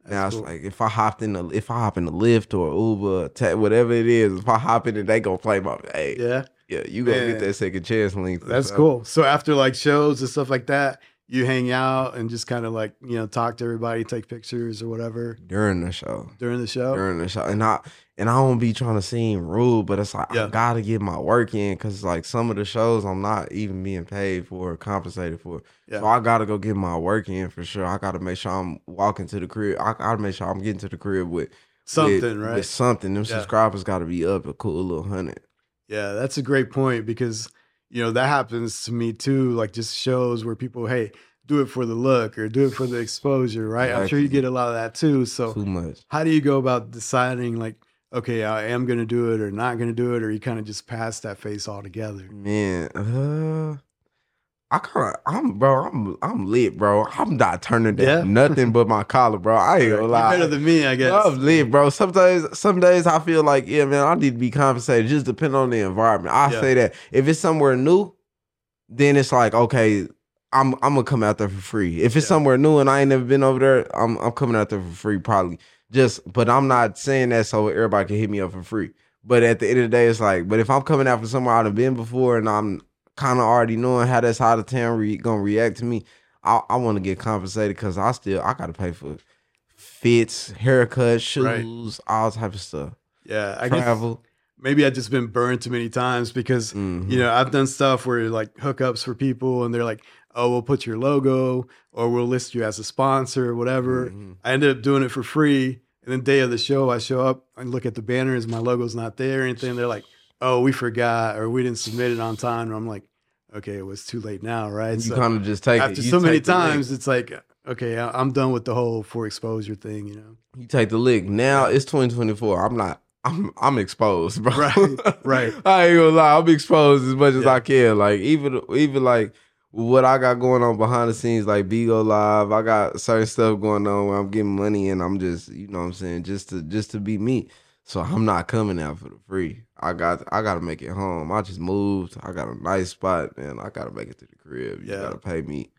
now
That's
it's
cool.
like if I hopped in the if I hop in the Lyft or Uber, or whatever it is, if I hop in it, they gonna play my hey, yeah,
yeah.
you gonna
Man.
get that second chance link.
That's
sure.
cool. So after like shows and stuff like that, you hang out and just kind of like, you know, talk to everybody, take pictures or whatever
During the show.
during the show.
during the show. And I and I won't be trying to seem rude, but it's like
Yeah.
I gotta get my work in because like some of the shows I'm not even being paid for or compensated for.
Yeah.
So I gotta go get my work in for sure. I gotta make sure I'm walking to the crib. I gotta make sure I'm getting to the crib with
Something,
with,
right?
With something. Them
Yeah.
subscribers gotta be up a cool little hundred.
Yeah, that's a great point because you know that happens to me too. Like just shows where people, hey, do it for the look or do it for the exposure, right? I'm sure you get a lot of that too. So
Too much.
how do you go about deciding like, okay, I am going to do it or not going to do it, or you kind of just pass that face altogether?
Man, uh I kind of, I'm, bro, I'm, I'm lit, bro. I'm not turning down
Yeah?
nothing but my collar, bro. I ain't gonna
You're
lie.
better than me, I guess.
I'm lit, bro. Sometimes, some days I feel like, yeah, man, I need to be compensated. Just depending on the environment. I
Yeah.
say that if it's somewhere new, then it's like, okay, I'm I'm gonna come out there for free. If it's
Yeah.
somewhere new and I ain't never been over there, I'm I'm coming out there for free, probably. Just, but I'm not saying that so everybody can hit me up for free. But at the end of the day, it's like, but if I'm coming out from somewhere I've been before and I'm kind of already knowing how that's out of town re- gonna react to me, I, I want to get compensated because I still I gotta pay for fits, haircuts, shoes, all type of stuff.
yeah, I guess
Travel.
maybe I've just been burned too many times because
Mhm.
you know I've done stuff where like hookups for people and they're like, oh, we'll put your logo or we'll list you as a sponsor or whatever.
Mhm.
I ended up doing it for free. And then day of the show, I show up and look at the banners, my logo's not there or anything. They're like, oh, we forgot or we didn't submit it on time. And I'm like, okay, it was too late now, right?
You
So
kind of just take
after so many
take lick.
times, it's like, okay, I- I'm done with the whole for exposure thing, you know?
You take the lick. Now it's 2024. I'm not. I'm I'm exposed, bro.
Right, right.
I ain't gonna lie. I'm exposed as much as I can. Like even even like what I got going on behind the scenes, like Bigo Live. I got certain stuff going on where I'm getting money and I'm just you know what I'm saying just to just to be me. So I'm not coming out for the free. I got I gotta make it home. I just moved. I got a nice spot, man. I gotta make it to the crib. You
Yeah.
gotta pay me.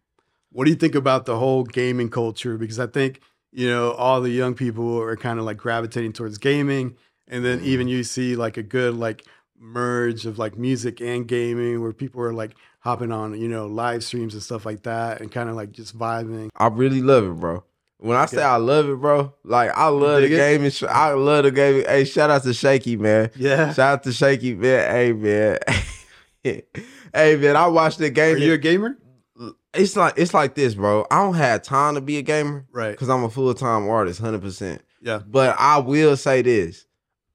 What do you think about the whole gaming culture? Because I think, you know, all the young people are kind of like gravitating towards gaming. And then
Mm-hmm.
even you see like a good like merge of like music and gaming where people are like hopping on, you know, live streams and stuff like that and kind of like just vibing.
I really love it, bro. When I say I love it, bro, like I love the gaming. sh- I love the gaming. Hey, shout out to Shaky, man.
Yeah.
Shout out to Shaky, man. Hey, man. hey, man. I watched the
Are
game.
you a gamer?
It's like it's like this, bro. I don't have time to be a gamer
Right.
because I'm a full time artist, hundred percent.
Yeah.
But I will say this.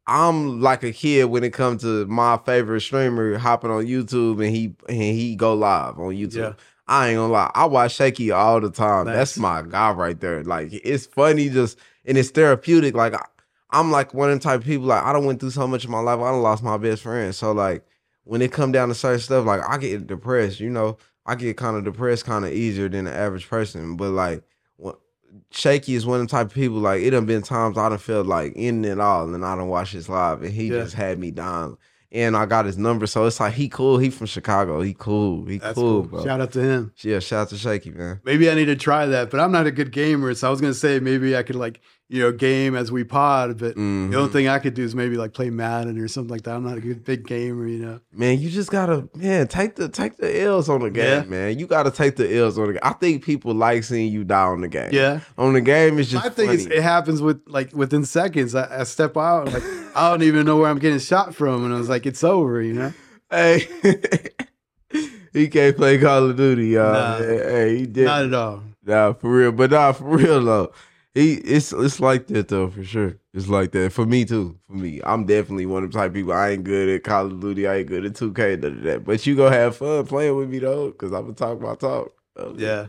I'm like a kid when it comes to my favorite streamer hopping on YouTube and he and he go live on YouTube.
Yeah.
I ain't gonna lie. I watch Shaky all the time.
Nice.
That's my guy right there. Like it's funny just and it's therapeutic. Like I, I'm like one of the type of people. Like I don't went through so much in my life. I done lost my best friend. So like when it come down to certain stuff, like I get depressed. You know, I get kind of depressed kind of easier than the average person. But like when, Shaky is one of the type of people. Like it done been times I done felt like in it all, and I done watched his live, and he
Yeah.
just had me down. And I got his number, so it's like he cool. He from Chicago. He cool. He
That's
cool,
cool.
bro.
Shout out to him.
Yeah, shout out to Shaky, man.
Maybe I need to try that, but I'm not a good gamer. So I was gonna say maybe I could like, you know, game as we pod, but
Mhm.
the only thing I could do is maybe like play Madden or something like that. I'm not a good big gamer, you know.
Man, you just gotta man take the take the L's on the game,
Yeah.
man. You gotta take the L's on the game. I think people like seeing you die on the game.
Yeah.
on the game it's just.
I think it's, it happens with like within seconds. I, I step out, like I don't even know where I'm getting shot from, and I was like, it's over, you know.
Hey, he can't play Call of Duty, y'all.
Nah.
Hey, hey, he did.
Not at all.
Nah, for real. But nah, for real though. He it's it's like that though, for sure. It's like that. For me too. For me. I'm definitely one of the type of people. I ain't good at Call of Duty. I ain't good at 2K, none of that. But you gonna have fun playing with me though, because I'm gonna talk my talk.
Yeah,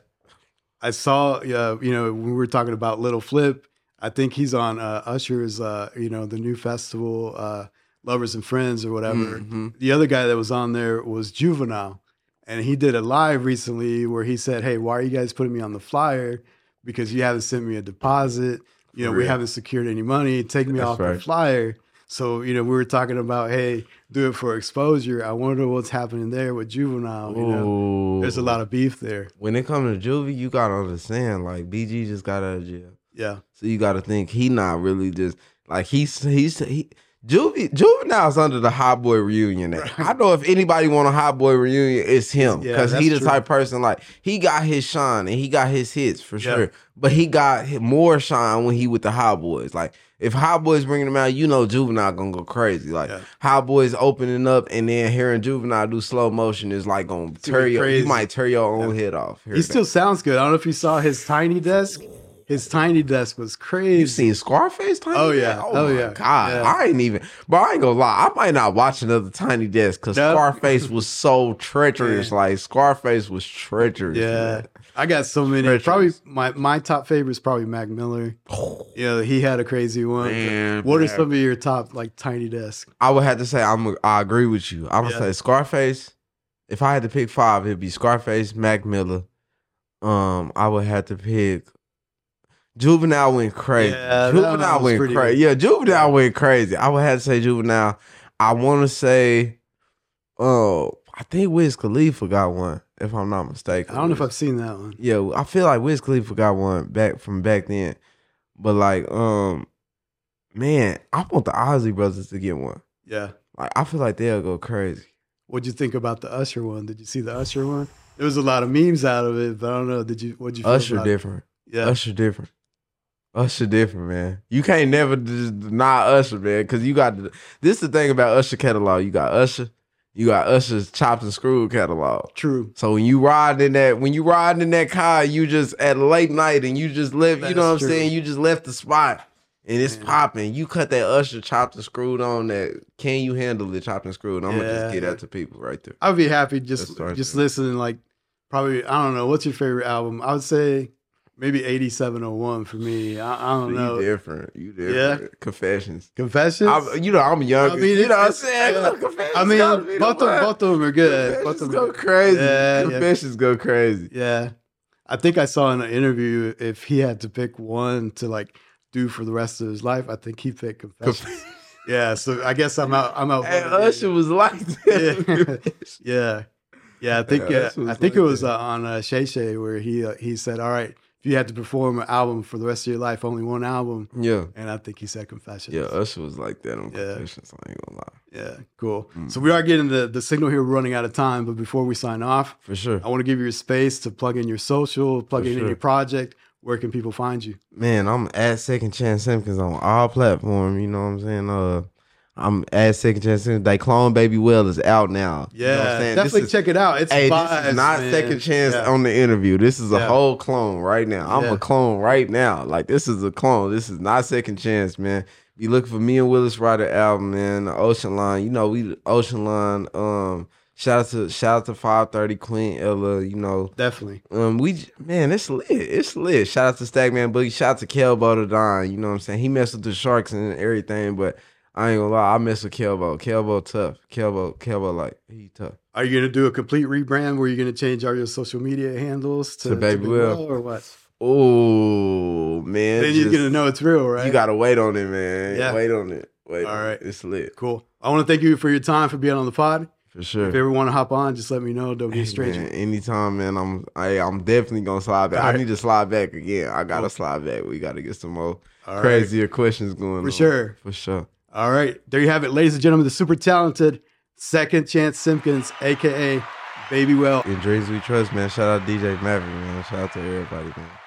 I saw. Uh, you know, when we were talking about Lil Flip, I think he's on uh, Usher's. Uh, you know, the new festival, uh, Lovers and Friends or whatever.
Mhm.
The other guy that was on there was Juvenile, and he did a live recently where he said, "Hey, why are you guys putting me on the flyer? Because you haven't sent me a deposit. You know, we haven't secured any money. Take me
That's
off the flyer." So you know, we were talking about, hey, do it for exposure. I wonder what's happening there with Juvenile. You know, there's a lot of beef there.
when it comes to Juvie, you gotta understand, like BG just got out of jail.
Yeah.
So you gotta think he not really just like he's he's he Juvie Juvenile's under the Hot Boy reunion. Now. I know if anybody want a Hot Boy reunion, it's him
Yeah,
because he the
true.
type of person like he got his shine and he got his hits for
Yeah.
sure. But he got more shine when he with the Hot Boys. Like if Hot Boys bringing him out, you know Juvenile gonna go crazy. Like
Yeah.
Hot Boys opening up and then hearing Juvenile do slow motion is like gonna tear your
crazy.
you might tear your own head off.
He still sounds good. I don't know if you saw his tiny desk. His tiny desk was crazy.
You seen Scarface Tiny
Oh,
Desk?
yeah.
Oh,
Oh,
my
yeah.
God.
Yeah.
I ain't even but I ain't gonna lie. I might not watch another Tiny Desk because. Scarface was so treacherous.
Yeah.
Like Scarface was treacherous.
Yeah,
man.
I got so many.
Treacherous.
Probably my my top favorite is probably Mac Miller. Yeah, he had a crazy one.
Man,
what are some of your top like tiny desk?
I would have to say I'm I agree with you. I'm gonna
Yeah.
say Scarface. If I had to pick five, it'd be Scarface, Mac Miller. Um, I would have to pick Juvenile went crazy.
Yeah,
Juvenile went crazy.
good.
Yeah, Juvenile went crazy. I would have to say Juvenile. I want to say, oh, I think Wiz Khalifa got one, if I'm not mistaken.
I don't know if I've seen that one.
Yeah, I feel like Wiz Khalifa got one back from back then. But like, um, man, I want the Ozzy brothers to get one.
Yeah.
Like, I feel like they'll go crazy.
What'd you think about the Usher one? Did you see the Usher one? There was a lot of memes out of it, but I don't know. Did you? What'd you? Feel
Usher
about it?
different.
Yeah.
Usher different. Usher different, man. You can't never just deny Usher, man, because you got the, this. Is the thing about Usher catalog. You got Usher, you got Usher's chopped and screwed catalog.
True.
So when you ride in that, when you riding in that car, you just at late night and you just left.
That
you know what I'm
true.
saying? You just left the spot and it's popping. You cut that Usher chopped and screwed on that. Can you handle it chopped and screwed? I'm gonna just get that to people right there.
I'd be happy just just
there.
listening. Like probably I don't know. What's your favorite album? I would say maybe eighty seven oh one for me. I, I don't know.
You different. You different. Confessions.
Confessions.
I'm, you know, I'm young.
I mean,
you know what I'm saying?
yeah.
Confessions
I mean, both of both of them are good. Both
Confessions
of them
go crazy.
Yeah, yeah.
Confessions go crazy.
Yeah. I think I saw in an interview if he had to pick one to like do for the rest of his life, I think he picked confessions. Yeah, so I guess I'm out. I'm out.
And Usher was like that.
Yeah, yeah. I think
Yeah,
uh, I think
like
it was uh, on uh, Shay Shay where he uh, he said, "All right, if you had to perform an album for the rest of your life, only one album."
yeah.
And I think he said Confessions.
Yeah, Usher was like that on
Yeah.
Confessions. I ain't gonna lie.
yeah, cool.
Mm.
So we are getting the the signal here. We're running out of time, but before we sign off,
For sure.
I want to give you a space to plug in your social, plug
For
in
sure.
your project. Where can people find you?
Man, I'm at Second Chance Simpkins on all platforms. You know what I'm saying? Uh, I'm at Second Chance. They clone Baby Whale is out now. You know what I'm saying?
Definitely
is-
check it out. It's
Hey, this is not
man.
second chance
Yeah.
on the interview. This is a
Yeah.
whole clone right now. I'm
Yeah.
a clone right now. Like this is a clone. This is not second chance, man. If you look for me and Willis Ryder album, man, the Ocean Line. You know we Ocean Line. Um, shout out to shout out to 530 Queen Ella. You know,
Definitely.
um, we man, it's lit. It's lit. Shout out to Stackman Boogie. Shout out to Kelbo the Don. You know what I'm saying? He messed with the Sharks and everything, but I ain't gonna lie. I mess with Kelbo. Kelbo tough. Kelbo, Kelbo like he tough.
Are you gonna do a complete rebrand where you're gonna change all your social media handles to,
To Baby Whale.
or what?
Oh man,
then you're gonna know it's real, right?
You gotta wait on it, man.
Yeah.
Wait on it. Wait.
all right,
it. It's lit
cool. I want to thank you for your time for being on the pod.
for sure.
If you ever want to hop on, just let me know. Don't be a stranger.
Man, anytime, man. I'm I, I'm definitely gonna slide back.
All
I need to slide back again. I gotta
Cool.
slide back. We gotta get some more
All right.
crazier questions going
For
on.
sure.
For sure.
All right. There you have it, ladies and gentlemen. The super talented Second Chance Simpkins, aka Baby Whale.
In dreams we trust, man. Shout out DJ Maverick, man. Shout out to everybody, man.